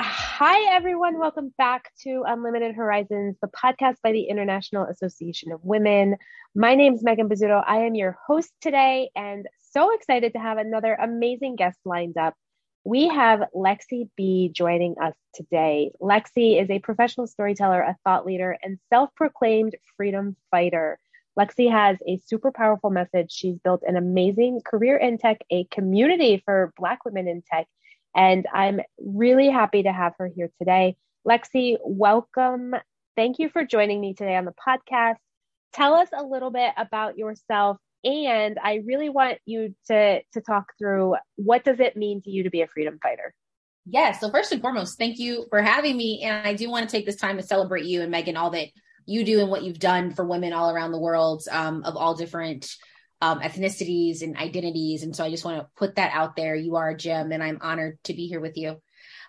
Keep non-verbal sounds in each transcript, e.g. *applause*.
Hi, everyone. Welcome back to Unlimited Horizons, the podcast by the International Association of Women. My name is Megan Bizzuto. I am your host today and so excited to have another amazing guest lined up. We have Lexi B joining us today. Lexi is a professional storyteller, a thought leader, and self proclaimed freedom fighter. Lexi has a super powerful message. She's built an amazing career in tech, a community for Black women in tech, and I'm really happy to have her here today. Lexi, welcome. Thank you for joining me today on the podcast. Tell us a little bit about yourself. And I really want you to, to talk through what does it mean to you to be a freedom fighter? Yeah. So first and foremost, thank you for having me. And I do want to take this time to celebrate you and Megan, all that you do and what you've done for women all around the world um, of all different um, ethnicities and identities. And so I just want to put that out there. You are a gem, and I'm honored to be here with you.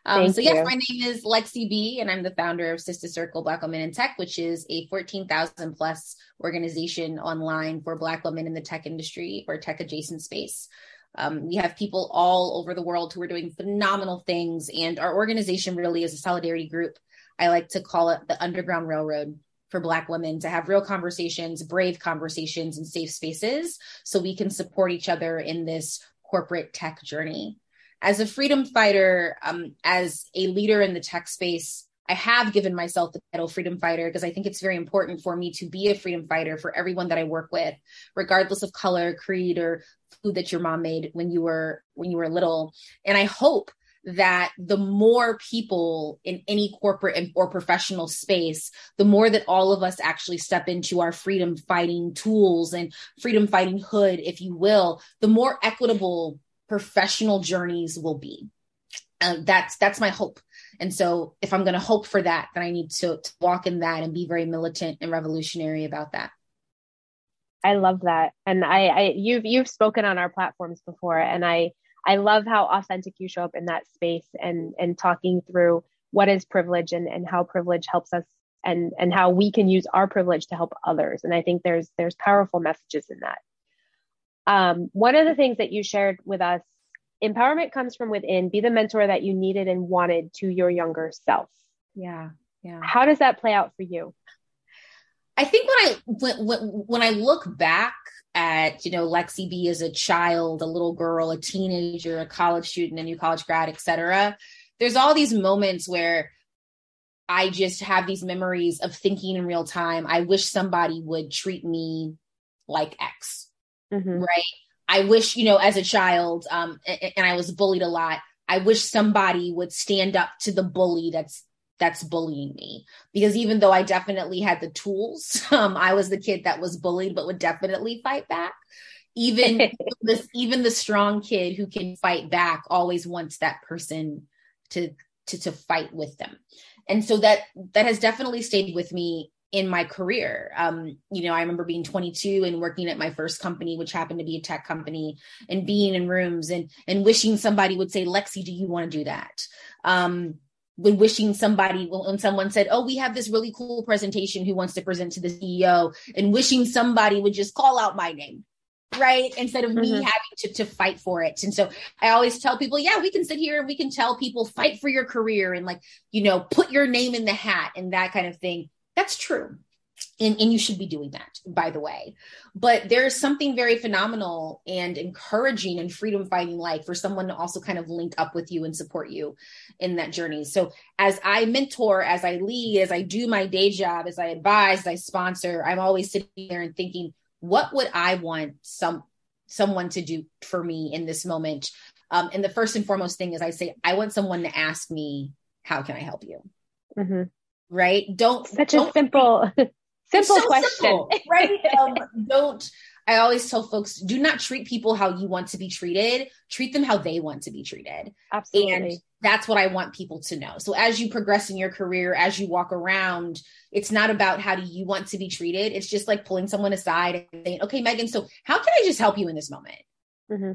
Um, so, yes, you. my name is Lexi B, and I'm the founder of Sister Circle Black Women in Tech, which is a 14,000 plus organization online for Black women in the tech industry or tech adjacent space. Um, we have people all over the world who are doing phenomenal things, and our organization really is a solidarity group. I like to call it the Underground Railroad for Black women to have real conversations, brave conversations, and safe spaces so we can support each other in this corporate tech journey. As a freedom fighter, um, as a leader in the tech space, I have given myself the title freedom fighter because I think it's very important for me to be a freedom fighter for everyone that I work with, regardless of color, creed, or food that your mom made when you were when you were little. And I hope that the more people in any corporate or professional space, the more that all of us actually step into our freedom fighting tools and freedom fighting hood, if you will, the more equitable professional journeys will be. Uh, that's that's my hope. And so, if I'm going to hope for that, then I need to, to walk in that and be very militant and revolutionary about that. I love that, and I, I you've you've spoken on our platforms before, and I I love how authentic you show up in that space and and talking through what is privilege and, and how privilege helps us and and how we can use our privilege to help others. And I think there's there's powerful messages in that. Um, one of the things that you shared with us, empowerment comes from within. Be the mentor that you needed and wanted to your younger self. Yeah, yeah. How does that play out for you? I think when I when, when, when I look back at you know lexi b as a child a little girl a teenager a college student a new college grad etc there's all these moments where i just have these memories of thinking in real time i wish somebody would treat me like x mm-hmm. right? I wish you know as a child um and, and i was bullied a lot. I wish somebody would stand up to the bully that's that's bullying me because even though I definitely had the tools, *laughs* um, I was the kid that was bullied but would definitely fight back. Even *laughs* this, even the strong kid who can fight back always wants that person to to to fight with them, and so that that has definitely stayed with me in my career. Um, you know, I remember being 22 and working at my first company, which happened to be a tech company, and being in rooms and and wishing somebody would say, "Lexi, do you want to do that?" Um, when wishing somebody when someone said oh we have this really cool presentation. Who wants to present to the ceo and wishing somebody would just call out my name right? Instead of mm-hmm. me having to, to fight for it. And so i always tell people yeah we can sit here and we can tell people fight for your career and like you know put your name in the hat and that kind of thing. That's true and, and you should be doing that by the way. But there's something very phenomenal and encouraging and freedom fighting like for someone to also kind of link up with you and support you in that journey. So as i mentor as i lead as i do my day job as i advise as i sponsor i'm always sitting there and thinking what would i want some someone to do for me in this moment? Um, and the first and foremost thing is i say i want someone to ask me how can i help you? Mm-hmm. Right? Don't such don't, a simple *laughs* Simple so question. Simple, *laughs* right? Um, don't I always tell folks do not treat people how you want to be treated, treat them how they want to be treated. Absolutely. And that's what I want people to know. So as you progress in your career, as you walk around, it's not about how do you want to be treated. It's just like pulling someone aside and saying, okay, Megan, so how can I just help you in this moment? Mm-hmm.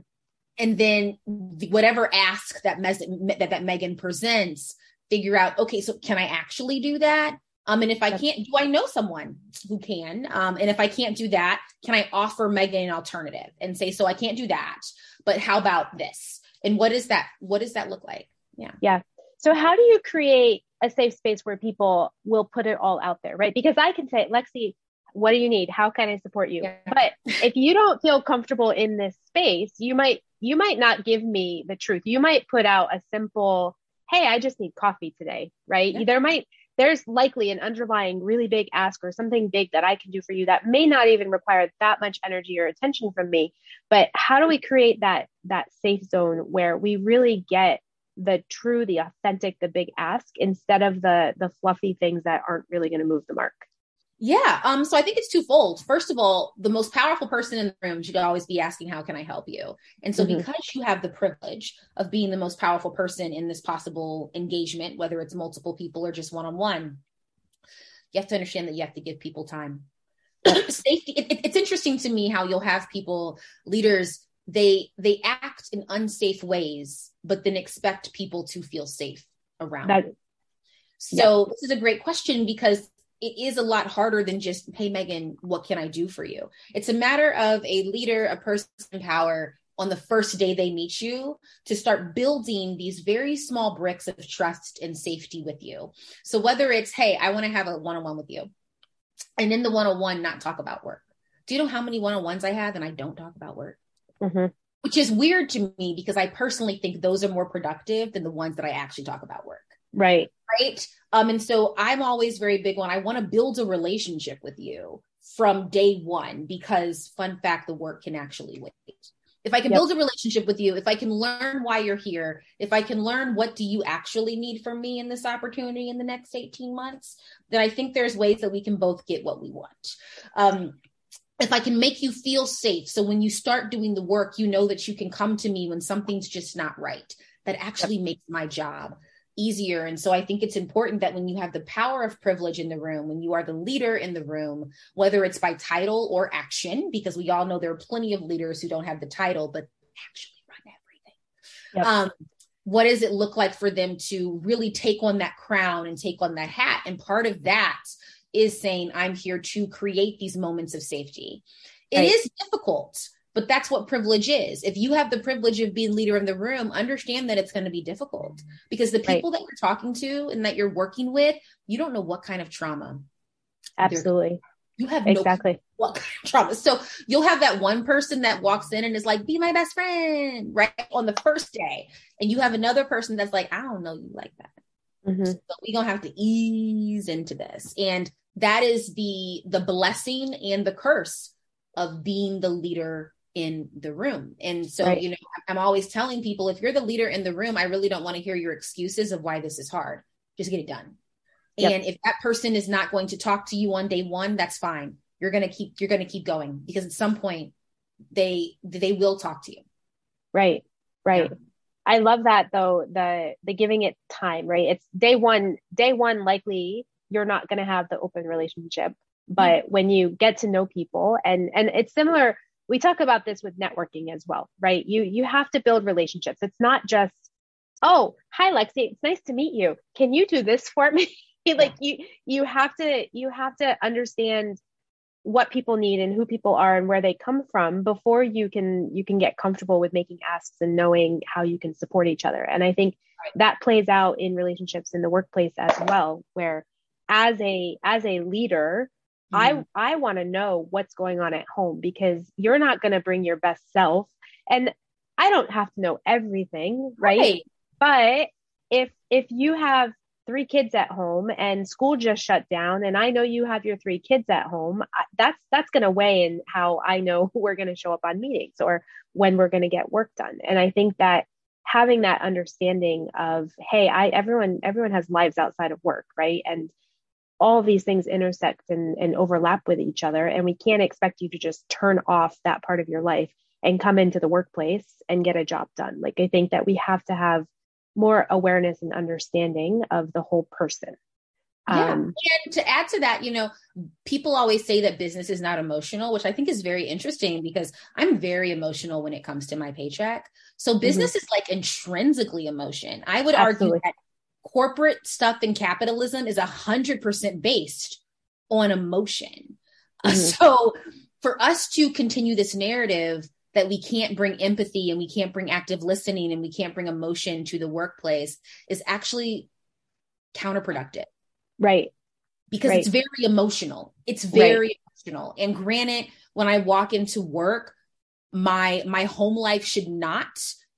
And then whatever ask that, that that Megan presents, figure out, okay, so can I actually do that? Um, and if I can't, do I know someone who can? Um, and if I can't do that, can I offer Megan an alternative and say, so I can't do that, but how about this? And what is that? What does that look like? Yeah. Yeah. So how do you create a safe space where people will put it all out there, right? Because I can say, Lexi, what do you need? How can I support you? Yeah. But if you don't feel comfortable in this space, you might you might not give me the truth. You might put out a simple, "Hey, I just need coffee today," right? Yeah. There might there's likely an underlying really big ask or something big that I can do for you that may not even require that much energy or attention from me. But how do we create that that safe zone where we really get the true, the authentic, the big ask instead of the the fluffy things that aren't really going to move the mark? Yeah. Um, so I think it's twofold. First of all, the most powerful person in the room should always be asking, How can I help you? And so, mm-hmm. because you have the privilege of being the most powerful person in this possible engagement, whether it's multiple people or just one on one, you have to understand that you have to give people time. *coughs* Safety. It, it, it's interesting to me how you'll have people, leaders, they they act in unsafe ways, but then expect people to feel safe around. That, so yeah. this is a great question because it is a lot harder than just, hey, Megan, what can I do for you? It's a matter of a leader, a person in power on the first day they meet you to start building these very small bricks of trust and safety with you. So whether it's, hey, I want to have a one on one with you, and in the one on one, not talk about work. Do you know how many one on ones I have and I don't talk about work? Mm-hmm. Which is weird to me because I personally think those are more productive than the ones that I actually talk about work. Right. Right. Um, and so I'm always very big when I want to build a relationship with you from day one because fun fact, the work can actually wait. If I can yep. build a relationship with you, if I can learn why you're here, if I can learn what do you actually need from me in this opportunity in the next 18 months, then I think there's ways that we can both get what we want. Um, if I can make you feel safe. So when you start doing the work, you know that you can come to me when something's just not right. That actually makes my job easier. And so I think it's important that when you have the power of privilege in the room, when you are the leader in the room, whether it's by title or action, because we all know there are plenty of leaders who don't have the title, but actually run everything. Yep. Um, what does it look like for them to really take on that crown and take on that hat? And part of that is saying, I'm here to create these moments of safety. It right. is difficult but that's what privilege is. If you have the privilege of being leader in the room, understand that it's going to be difficult because the people right. that you're talking to and that you're working with, you don't know what kind of trauma. Absolutely. You have exactly what kind of trauma. So you'll have that one person that walks in and is like, "Be my best friend," right on the first day, and you have another person that's like, "I don't know you like that." Mm-hmm. So we're gonna have to ease into this, and that is the the blessing and the curse of being the leader in the room. And so, right. you know, I'm always telling people if you're the leader in the room, I really don't want to hear your excuses of why this is hard. Just get it done. Yep. And if that person is not going to talk to you on day one, that's fine. You're going to keep you're going to keep going because at some point they they will talk to you. Right. Right. Yeah. I love that though, the the giving it time, right? It's day 1, day 1 likely you're not going to have the open relationship, but mm-hmm. when you get to know people and and it's similar we talk about this with networking as well, right? You you have to build relationships. It's not just, oh, hi Lexi, it's nice to meet you. Can you do this for me? *laughs* like you you have to you have to understand what people need and who people are and where they come from before you can you can get comfortable with making asks and knowing how you can support each other. And I think that plays out in relationships in the workplace as well, where as a as a leader, I mm-hmm. I want to know what's going on at home because you're not going to bring your best self and I don't have to know everything, right? right? But if if you have three kids at home and school just shut down and I know you have your three kids at home, that's that's going to weigh in how I know who *laughs* we're going to show up on meetings or when we're going to get work done. And I think that having that understanding of hey, I everyone everyone has lives outside of work, right? And all these things intersect and, and overlap with each other. And we can't expect you to just turn off that part of your life and come into the workplace and get a job done. Like, I think that we have to have more awareness and understanding of the whole person. Yeah. Um, and to add to that, you know, people always say that business is not emotional, which I think is very interesting because I'm very emotional when it comes to my paycheck. So mm-hmm. business mm-hmm. is like intrinsically emotion. I would Absolutely. argue that corporate stuff in capitalism is a hundred percent based on emotion. Mm-hmm. so for us to continue this narrative that we can't bring empathy and we can't bring active listening and we can't bring emotion to the workplace is actually counterproductive. Right. Because right. it's very emotional. It's very right. emotional. And granted, when I walk into work, my my home life should not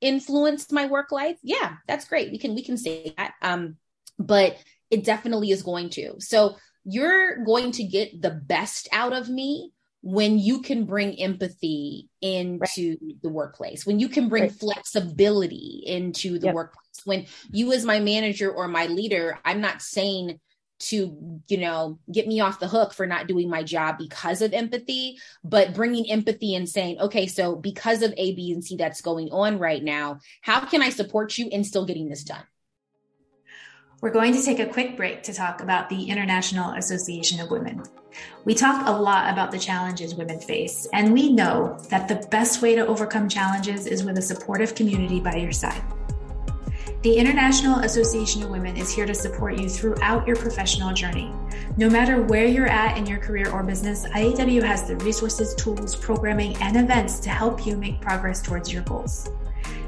influence my work life. Yeah, that's great. We can we can say that. Um, but it definitely is going to. So you're going to get the best out of me when you can bring empathy into right. the workplace, when you can bring right. flexibility into the yep. workplace, when you, as my manager or my leader, I'm not saying to you know get me off the hook for not doing my job because of empathy but bringing empathy and saying okay so because of a b and c that's going on right now how can i support you in still getting this done we're going to take a quick break to talk about the International Association of Women. We talk a lot about the challenges women face, and we know that the best way to overcome challenges is with a supportive community by your side. The International Association of Women is here to support you throughout your professional journey. No matter where you're at in your career or business, IAW has the resources, tools, programming, and events to help you make progress towards your goals.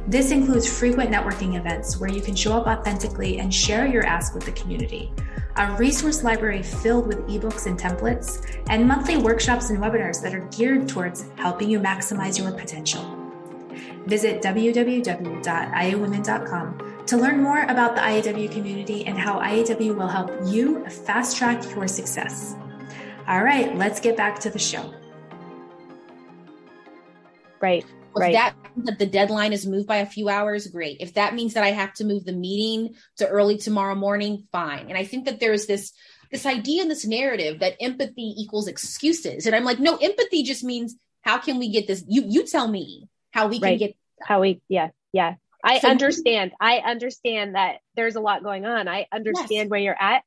This includes frequent networking events where you can show up authentically and share your ask with the community, a resource library filled with ebooks and templates, and monthly workshops and webinars that are geared towards helping you maximize your potential. Visit www.iawomen.com to learn more about the IAW community and how IAW will help you fast track your success. All right, let's get back to the show. Right. If right. that that the deadline is moved by a few hours, great. If that means that I have to move the meeting to early tomorrow morning, fine. And I think that there's this this idea and this narrative that empathy equals excuses. And I'm like, no, empathy just means how can we get this? You you tell me how we can right. get how we yeah, yeah. I so, understand. I understand that there's a lot going on. I understand yes. where you're at.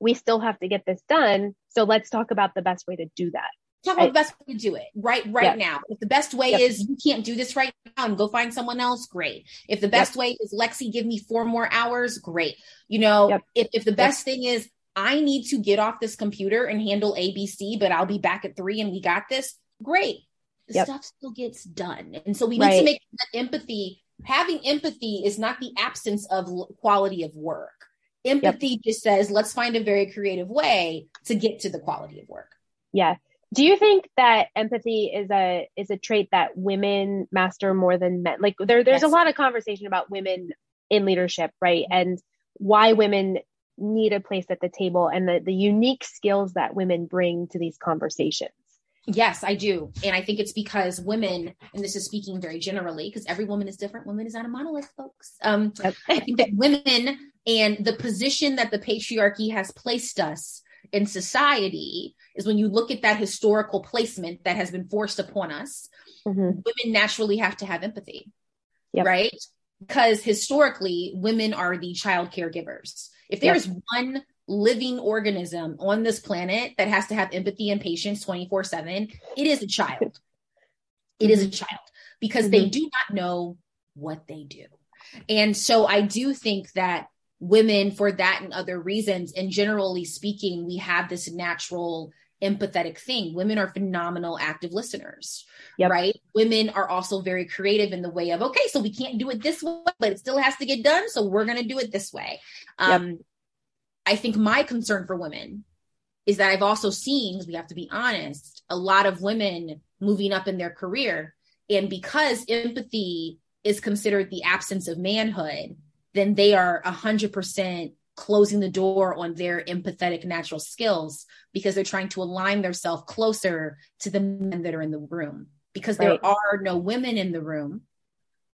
We still have to get this done. So let's talk about the best way to do that talk about I, the best way to do it right right yep. now. If the best way yep. is you can't do this right now and go find someone else, great. If the best yep. way is Lexi, give me four more hours, great. You know, if, if the best thing is I need to get off this computer and handle ABC, but I'll be back at three and we got this, great. The stuff still gets done. And so we need right. to make that empathy. Having empathy is not the absence of quality of work. Empathy just says, let's find a very creative way to get to the quality of work. Yeah do you think that empathy is a is a trait that women master more than men like there there's yes. a lot of conversation about women in leadership right and why women need a place at the table and the the unique skills that women bring to these conversations Yes, I do. And I think it's because women, and this is speaking very generally, because every woman is different. Women is not a monolith, folks. Um, yep. I think that women and the position that the patriarchy has placed us in society is when you look at that historical placement that has been forced upon us, mm-hmm. women naturally have to have empathy, yep. right? Because historically, women are the child caregivers. If there's yep. one living organism on this planet that has to have empathy and patience 24 7, it is a child. It mm-hmm. is a mm-hmm. child because mm-hmm. they do not know what they do. And so I do think that women, for that and other reasons, and generally speaking, we have this natural empathetic thing. Women are phenomenal active listeners, yep. right? Women are also very creative in the way of, okay, so we can't do it this way, but it still has to get done. So we're going to do it this way. Um, yep. I think my concern for women is that I've also seen, we have to be honest, a lot of women moving up in their career. And because empathy is considered the absence of manhood, then they are 100% closing the door on their empathetic natural skills because they're trying to align themselves closer to the men that are in the room because right. there are no women in the room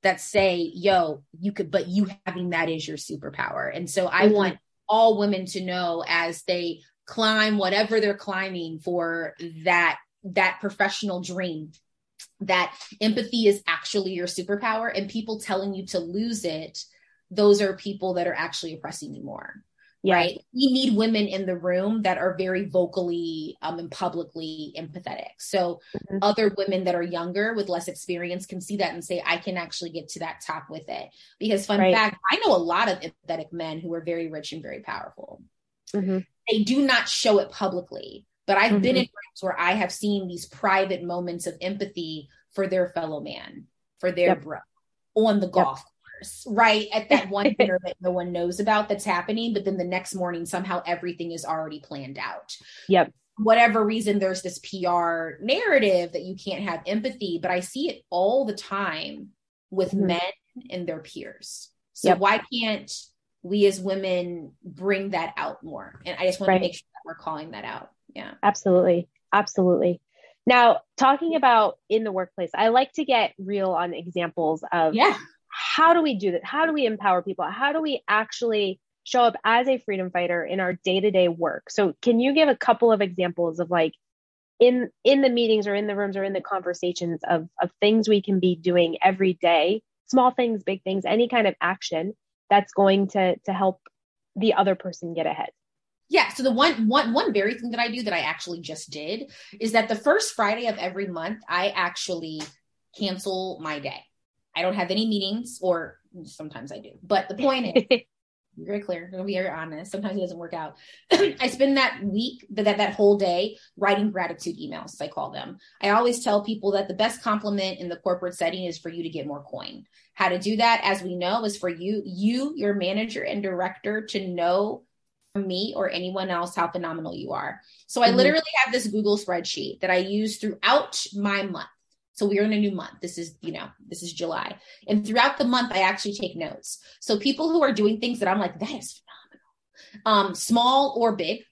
that say yo you could but you having that is your superpower and so i mm-hmm. want all women to know as they climb whatever they're climbing for that that professional dream that empathy is actually your superpower and people telling you to lose it those are people that are actually oppressing you more yeah. right we need women in the room that are very vocally um, and publicly empathetic so mm-hmm. other women that are younger with less experience can see that and say i can actually get to that top with it because fun right. fact i know a lot of empathetic men who are very rich and very powerful mm-hmm. they do not show it publicly but i've mm-hmm. been in rooms where i have seen these private moments of empathy for their fellow man for their yep. bro on the golf yep right? At that *laughs* one dinner that no one knows about that's happening but then the next morning somehow everything is already planned out. Yep. Whatever reason there's this pr narrative that you can't have empathy but i see it all the time with mm-hmm. men and their peers. So yep. why can't we as women bring that out more? And i just want right. to make sure that we're calling that out. Yeah. Absolutely. Absolutely. Now talking about in the workplace i like to get real on examples of yeah how do we do that? How do we empower people? How do we actually show up as a freedom fighter in our day-to-day work? So can you give a couple of examples of like in in the meetings or in the rooms or in the conversations of of things we can be doing every day, small things, big things, any kind of action that's going to to help the other person get ahead? Yeah. So the one one one very thing that I do that I actually just did is that the first Friday of every month, I actually cancel my day. I don't have any meetings, or sometimes I do. But the point is, *laughs* very clear. I'm be very honest. Sometimes it doesn't work out. *clears throat* I spend that week, that, that that whole day, writing gratitude emails, I call them. I always tell people that the best compliment in the corporate setting is for you to get more coin. How to do that, as we know, is for you, you, your manager and director, to know me or anyone else how phenomenal you are. So I mm-hmm. literally have this Google spreadsheet that I use throughout my month. So we're in a new month. This is, you know, this is July. And throughout the month, I actually take notes. So people who are doing things that I'm like, that is phenomenal, um, small or big.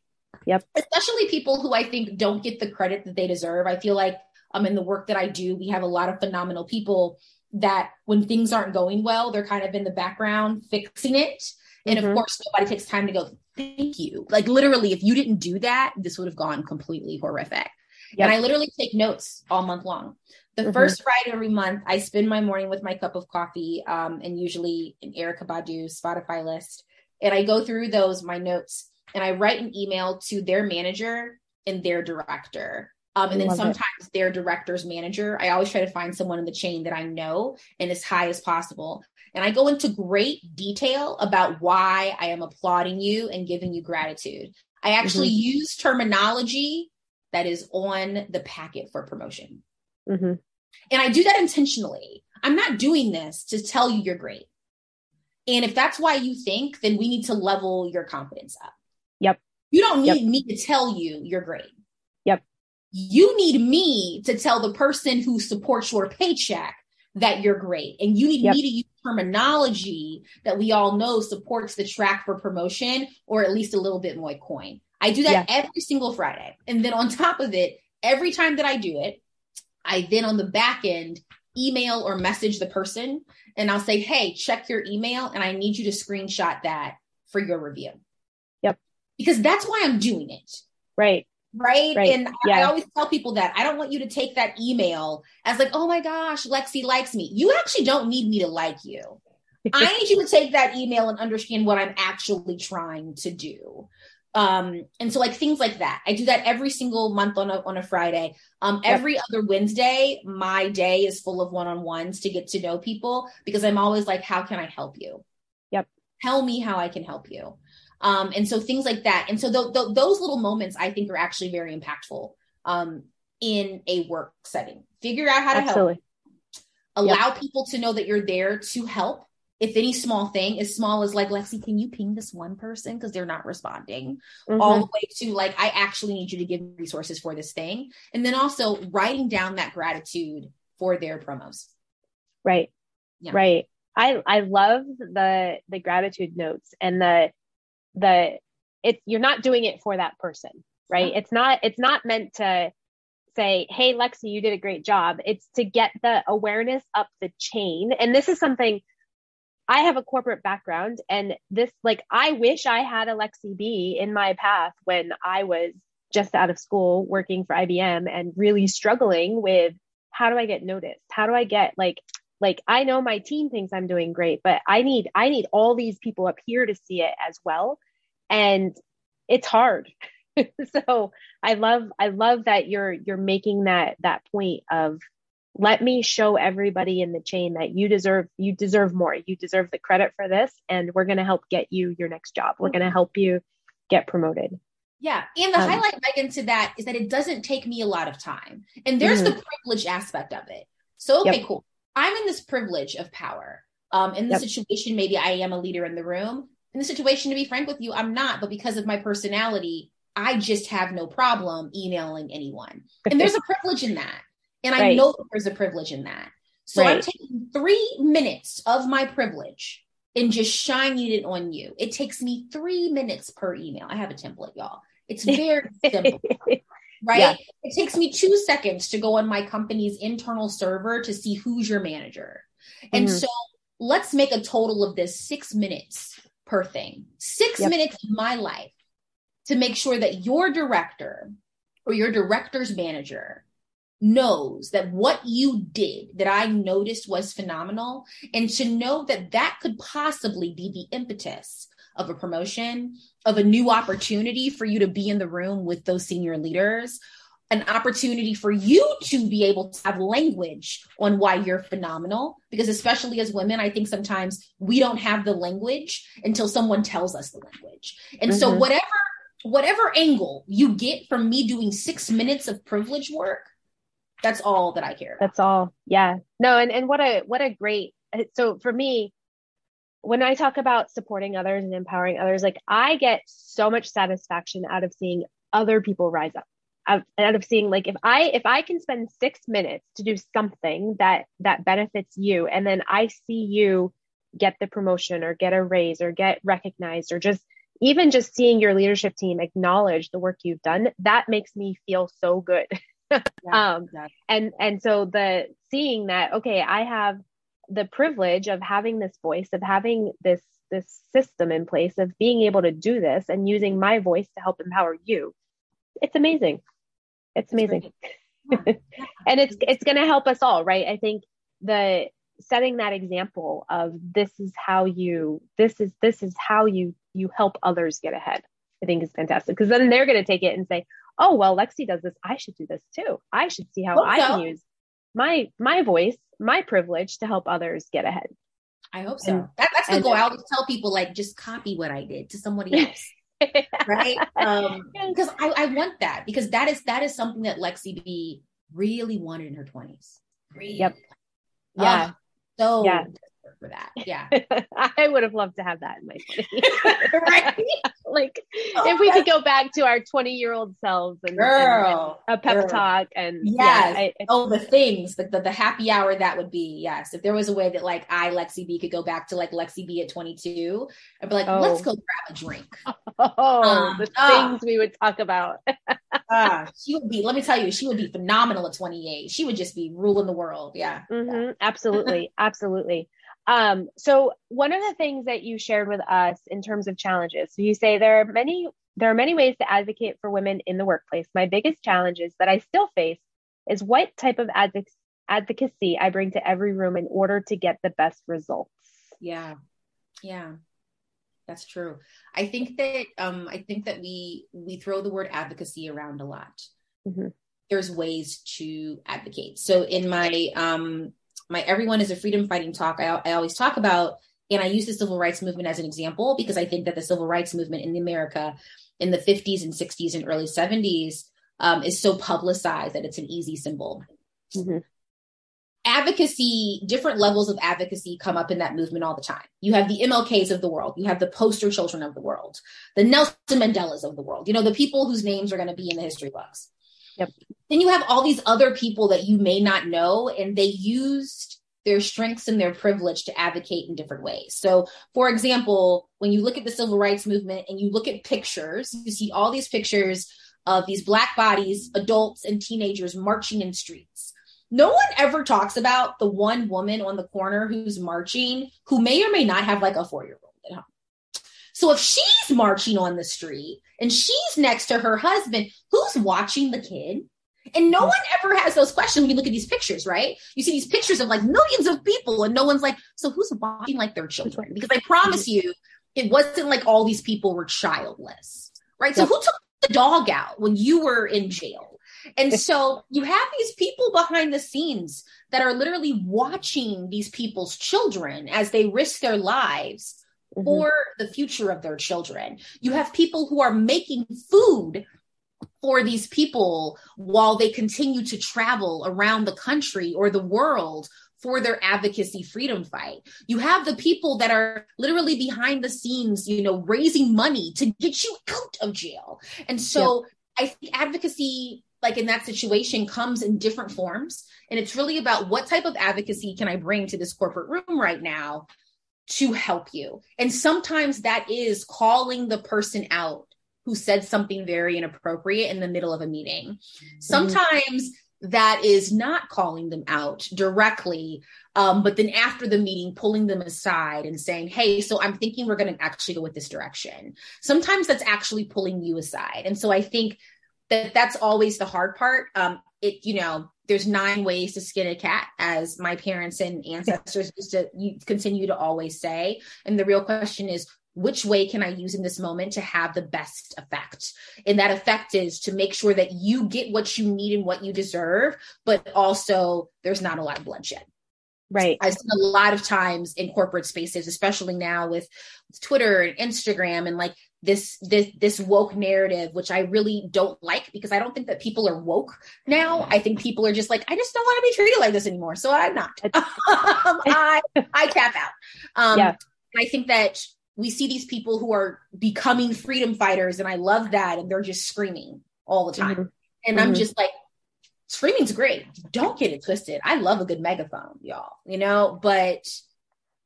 Yep. Especially people who I think don't get the credit that they deserve. I feel like um, in the work that I do, we have a lot of phenomenal people that when things aren't going well, they're kind of in the background fixing it. And mm-hmm. of course, nobody takes time to go, thank you. Like literally, if you didn't do that, this would have gone completely horrific. Yep. And I literally take notes all month long. The mm-hmm. first Friday every month, I spend my morning with my cup of coffee um, and usually an Erykah Badu Spotify list. And I go through those, my notes, and I write an email to their manager and their director. Um, and then sometimes it. their director's manager. I always try to find someone in the chain that I know and as high as possible. And I go into great detail about why I am applauding you and giving you gratitude. I actually mm-hmm. use terminology that is on the packet for promotion. Mm-hmm. And I do that intentionally. I'm not doing this to tell you you're great. And if that's why you think, then we need to level your confidence up. Yep. You don't need yep. me to tell you you're great. Yep. You need me to tell the person who supports your paycheck that you're great. And you need yep. me to use terminology that we all know supports the track for promotion or at least a little bit more coin. I do that yeah. every single Friday. And then on top of it, every time that I do it, I then on the back end email or message the person and I'll say, hey, check your email and I need you to screenshot that for your review. Yep. Because that's why I'm doing it. Right. Right. right. And yeah. I always tell people that I don't want you to take that email as like, oh my gosh, Lexi likes me. You actually don't need me to like you. *laughs* I need you to take that email and understand what I'm actually trying to do. Um, and so like things like that. I do that every single month on a on a Friday. Um, every other Wednesday, my day is full of one-on-ones to get to know people because I'm always like, how can I help you? Yep. Tell me how I can help you. Um, and so things like that. And so th- th- those little moments I think are actually very impactful um, in a work setting. Figure out how to Absolutely. help. Allow yep. people to know that you're there to help if any small thing, as small as like, Lexi, can you ping this one person because they're not responding, mm-hmm. all the way to like, I actually need you to give resources for this thing. And then also writing down that gratitude for their promos. Right. Yeah. Right. I I love the the gratitude notes and the the it's you're not doing it for that person, right? Yeah. It's not it's not meant to say, "Hey Lexi, you did a great job." It's to get the awareness up the chain. And this is something I have a corporate background and this like I wish I had Alexi B in my path when I was just out of school working for IBM and really struggling with how do I get noticed? How do I get like like I know my team thinks I'm doing great, but I need I need all these people up here to see it as well. And it's hard. *laughs* so I love I love that you're you're making that that point of let me show everybody in the chain that you deserve you deserve more. You deserve the credit for this and we're going to help get you your next job. We're going to help you get promoted. Yeah and the um, highlight megan to that is that it doesn't take me a lot of time and there's mm-hmm. the privilege aspect of it. So okay yep. cool. I'm in this privilege of power. Um in the yep. situation maybe i am a leader in the room. In the situation to be frank with you i'm not but because of my personality i just have no problem emailing anyone. And there's a privilege in that and right. I know that there's a privilege in that. So right. I'm taking three minutes of my privilege and just shining it on you. It takes me three minutes per email. I have a template, y'all. It's *laughs* very simple. right? Yeah. It takes me two seconds to go on my company's internal server to see who's your manager. And mm-hmm. so let's make a total of this six minutes per thing, six yep. minutes of my life to make sure that your director or your director's manager knows that what you did that I noticed was phenomenal. And to know that that could possibly be the impetus of a promotion, of a new opportunity for you to be in the room with those senior leaders, an opportunity for you to be able to have language on why you're phenomenal. Because, especially as women, I think sometimes we don't have the language until someone tells us the language. And mm-hmm. so, whatever whatever angle you get from me doing six minutes of privilege work that's all that I care about. That's all. Yeah. No, and, and what a what a great so for me, when I talk about supporting others and empowering others, like I get so much satisfaction out of seeing other people rise up. Out, out of seeing like if I if I can spend six minutes to do something that that benefits you and then I see you get the promotion or get a raise or get recognized or just even just seeing your leadership team acknowledge the work you've done, that makes me feel so good. *laughs* yeah, um, yeah. and and so the seeing that okay i have the privilege of having this voice of having this this system in place of being able to do this and using my voice to help empower you it's amazing. It's amazing. *laughs* yeah. and it's it's going to help us all right? I think the setting that example of this is how you this is this is how you you help others get ahead i think is fantastic. Because then they're going to take it and say oh well lexi does this. I should do this too. I should see how i can use my my voice my privilege to help others get ahead. I hope so. And, that, that's the goal. I'll just tell people like just copy what i did to somebody *laughs* else right? *laughs* Um because I, I want that because that is that is something that lexi b really wanted in her 20s really. yep yeah. Uh, so yeah for that. Yeah. *laughs* I would have loved to have that in my *laughs* 20s. right? *laughs* like oh, if we could go back to our 20 year old selves and, girl, and, a pep girl. talk and yes. yeah. I, oh, the things, the, the, the happy hour that would be. Yes. If there was a way that like I, Lexi B could go back to like Lexi B at 22, I'd be like, oh. let's go grab a drink. Oh, um, the uh, things we would talk about. uh, she would be, let me tell you, she would be phenomenal at 28. She would just be ruling the world. Yeah. Mm-hmm. yeah. Absolutely. Absolutely. Um, so one of the things that you shared with us in terms of challenges, so you say there are many there are many ways to advocate for women in the workplace. My biggest challenges that I still face is what type of advoc- advocacy I bring to every room in order to get the best results. Yeah. Yeah. That's true. I think that um I think that we we throw the word advocacy around a lot. Mm-hmm. There's ways to advocate. So in my um my everyone is a freedom fighting talk I, I always talk about. And i use the civil rights movement as an example because i think that the civil rights movement in america in the 50s and 60s and early 70s um, is so publicized that it's an easy symbol. Mm-hmm. advocacy different levels of advocacy come up in that movement all the time. You have the mlks of the world. You have the poster children of the world. The nelson mandelas of the world. You know the people whose names are going to be in the history books Yep. Then you have all these other people that you may not know, and they used their strengths and their privilege to advocate in different ways. So, for example, when you look at the civil rights movement and you look at pictures, you see all these pictures of these black bodies, adults and teenagers marching in streets. no one ever talks about the one woman on the corner who's marching who may or may not have like a four year old at home. So if she's marching on the street and she's next to her husband, who's watching the kid? And no one ever has those questions when you look at these pictures, right? You see these pictures of like millions of people, and no one's like, so who's watching like their children? Because I promise you, it wasn't like all these people were childless, right? So who took the dog out when you were in jail? And *laughs* so you have these people behind the scenes that are literally watching these people's children as they risk their lives mm-hmm. for the future of their children. You have people who are making food for these people while they continue to travel around the country or the world for their advocacy freedom fight. You have the people that are literally behind the scenes, you know, raising money to get you out of jail. And so I think advocacy like in that situation comes in different forms and it's really about what type of advocacy can I bring to this corporate room right now to help you. And sometimes that is calling the person out who said something very inappropriate in the middle of a meeting. Mm-hmm. Sometimes that is not calling them out directly, um, but then after the meeting, pulling them aside and saying, Hey, so I'm thinking we're going to actually go with this direction. Sometimes that's actually pulling you aside. And so I think that that's always the hard part. Um, it, you know, there's nine ways to skin a cat, as my parents and ancestors used to continue to always say. And the real question is, which way can I use in this moment to have the best effect? And that effect is to make sure that you get what you need and what you deserve, but also there's not a lot of bloodshed. Right. I've seen a lot of times in corporate spaces, especially now with Twitter and Instagram and like this this this woke narrative which i really don't like because i don't think that people are woke now. I think people are just like i just don't want to be treated like this anymore so i'm not. *laughs* Um, i i tap out. Um yeah. i think that we see these people who are becoming freedom fighters and i love that and they're just screaming all the time. Mm-hmm. and mm-hmm. i'm just like screaming's great. Don't get it twisted. I love a good megaphone y'all you know? But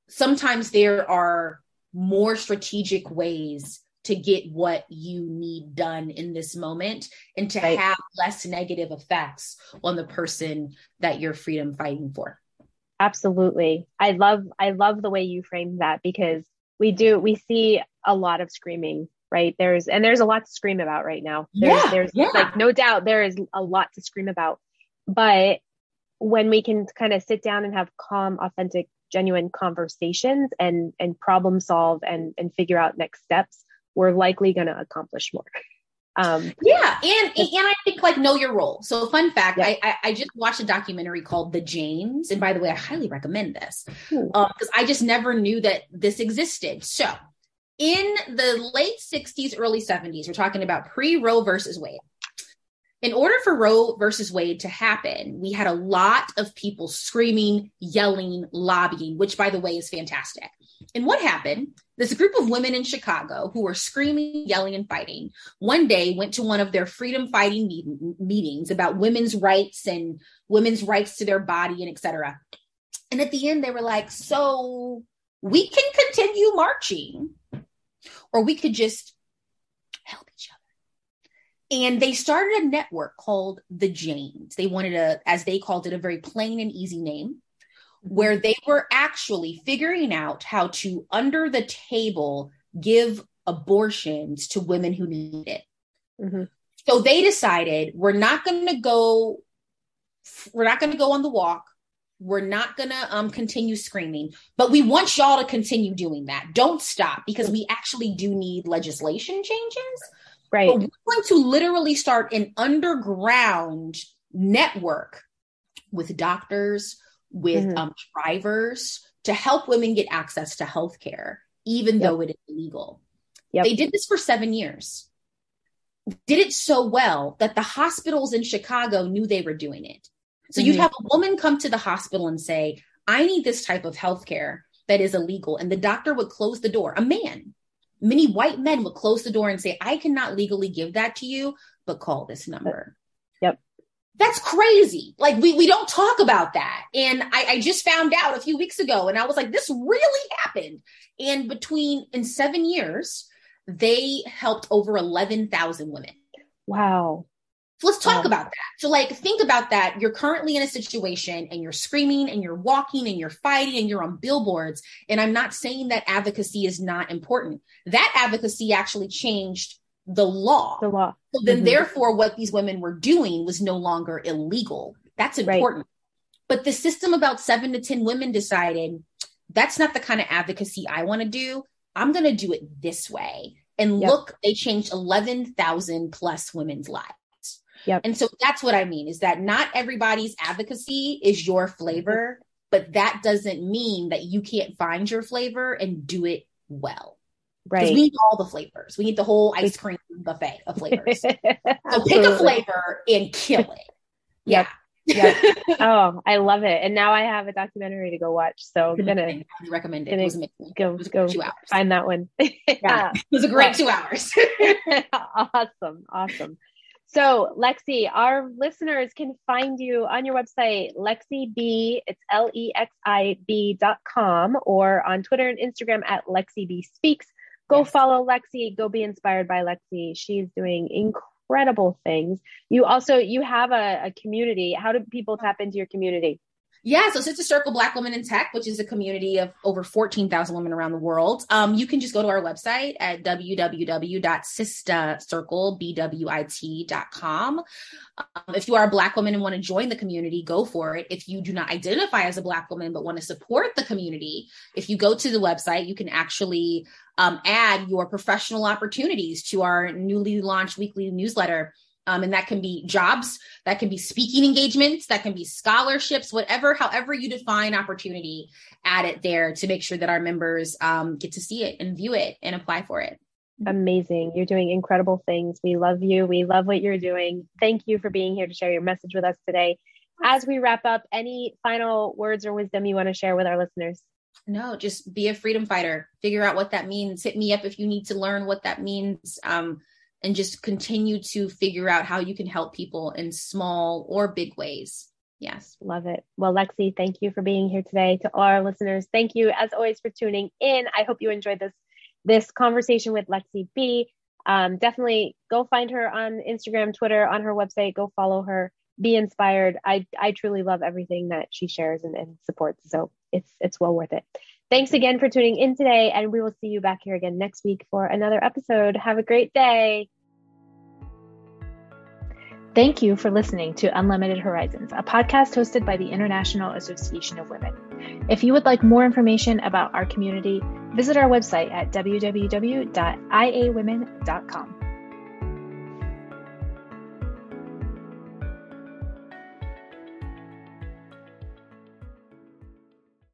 sometimes there are more strategic ways to get what you need done in this moment and to right. have less negative effects on the person that you're freedom fighting for. Absolutely. I love i love the way you frame that because we do we see a lot of screaming right? There's and there's a lot to scream about right now. There's yeah, there's yeah. like no doubt there is a lot to scream about. But when we can kind of sit down and have calm authentic genuine conversations and and problem solve and and figure out next steps we're likely going to accomplish more um, yeah, and and I think like know your role. So fun fact, yeah. I, I, I just watched a documentary called The Janes, and by the way, I highly recommend this because um, I just never knew that this existed. So in the late '60s, early '70s, we're talking about pre Roe versus Wade. In order for Roe versus Wade to happen, we had a lot of people screaming, yelling, lobbying, which by the way is fantastic. And what happened? This group of women in Chicago who were screaming, yelling, and fighting one day went to one of their freedom fighting meet- meetings about women's rights and women's rights to their body and etc. And at the end, they were like, So we can continue marching, or we could just help each other. And they started a network called the Janes. They wanted a, as they called it, a very plain and easy name where they were actually figuring out how to, under the table, give abortions to women who need it. Mm-hmm. So they decided we're not going to go, we're not going to go on the walk. We're not going to um, continue screaming, but we want y'all to continue doing that. Don't stop because we actually do need legislation changes. Right. But we're going to literally start an underground network with doctors, with mm-hmm. um, drivers to help women get access to health care, even yep. though it is illegal. Yep. They did this for seven years. Did it so well that the hospitals in Chicago knew they were doing it. So mm-hmm. you'd have a woman come to the hospital and say, I need this type of health care that is illegal. And the doctor would close the door. A man, many white men would close the door and say, I cannot legally give that to you, but call this number. Yep that's crazy. Like we, we don't talk about that. And I, I just found out a few weeks ago and I was like, this really happened. And between in seven years, they helped over 11,000 women. Wow. So let's talk about that. So, like, think about that. You're currently in a situation and you're screaming and you're walking and you're fighting and you're on billboards. And I'm not saying that advocacy is not important. That advocacy actually changed the law. The law. So then, mm-hmm. therefore, what these women were doing was no longer illegal. That's important. Right. But the system about seven to 10 women decided that's not the kind of advocacy I want to do. I'm going to do it this way. And yep. look, they changed 11,000 plus women's lives. Yep. And so that's what I mean is that not everybody's advocacy is your flavor, but that doesn't mean that you can't find your flavor and do it well. Right. We need all the flavors. We need the whole ice cream buffet of *laughs* flavors. so pick a flavor and kill it. Yeah. yeah. *laughs* oh, I love it. And now I have a documentary to go watch. So I'm gonna I recommend it. it was amazing. Go was go two hours. find that one. *laughs* yeah. It was a great two hours. awesome. Awesome. So, Lexi, our listeners can find you on your website, Lexi B, it's L E X I B dot com, or on Twitter and Instagram at Lexi B Speaks. Go yes. follow Lexi. Go be inspired by Lexi. She's doing incredible things. You also you have a, a community. How do people tap into your community? Yeah, so Sista Circle Black Women in Tech, which is a community of over 14,000 women around the world. Um, you can just go to our website at www.sistacirclebwit.com. Um, if you are a Black woman and want to join the community, go for it. If you do not identify as a Black woman but want to support the community, if you go to the website, you can actually um, add your professional opportunities to our newly launched weekly newsletter um, and that can be jobs, that can be speaking engagements, that can be scholarships, whatever, however you define opportunity, add it there to make sure that our members um, get to see it and view it and apply for it. Amazing. You're doing incredible things. We love you. We love what you're doing. Thank you for being here to share your message with us today. As we wrap up, any final words or wisdom you want to share with our listeners? No, just be a freedom fighter. Figure out what that means. Hit me up if you need to learn what that means. Um, and just continue to figure out how you can help people in small or big ways. Yes. Love it. Well, Lexi, thank you for being here today. To all our listeners, thank you as always for tuning in. I hope you enjoyed this this conversation with Lexi B. Um, definitely go find her on Instagram, Twitter, on her website. Go follow her. Be inspired. I I truly love everything that she shares and, and supports. So it's it's well worth it. Thanks again for tuning in today, and we will see you back here again next week for another episode. Have a great day. Thank you for listening to Unlimited Horizons, a podcast hosted by the International Association of Women. If you would like more information about our community, visit our website at www.iawomen.com.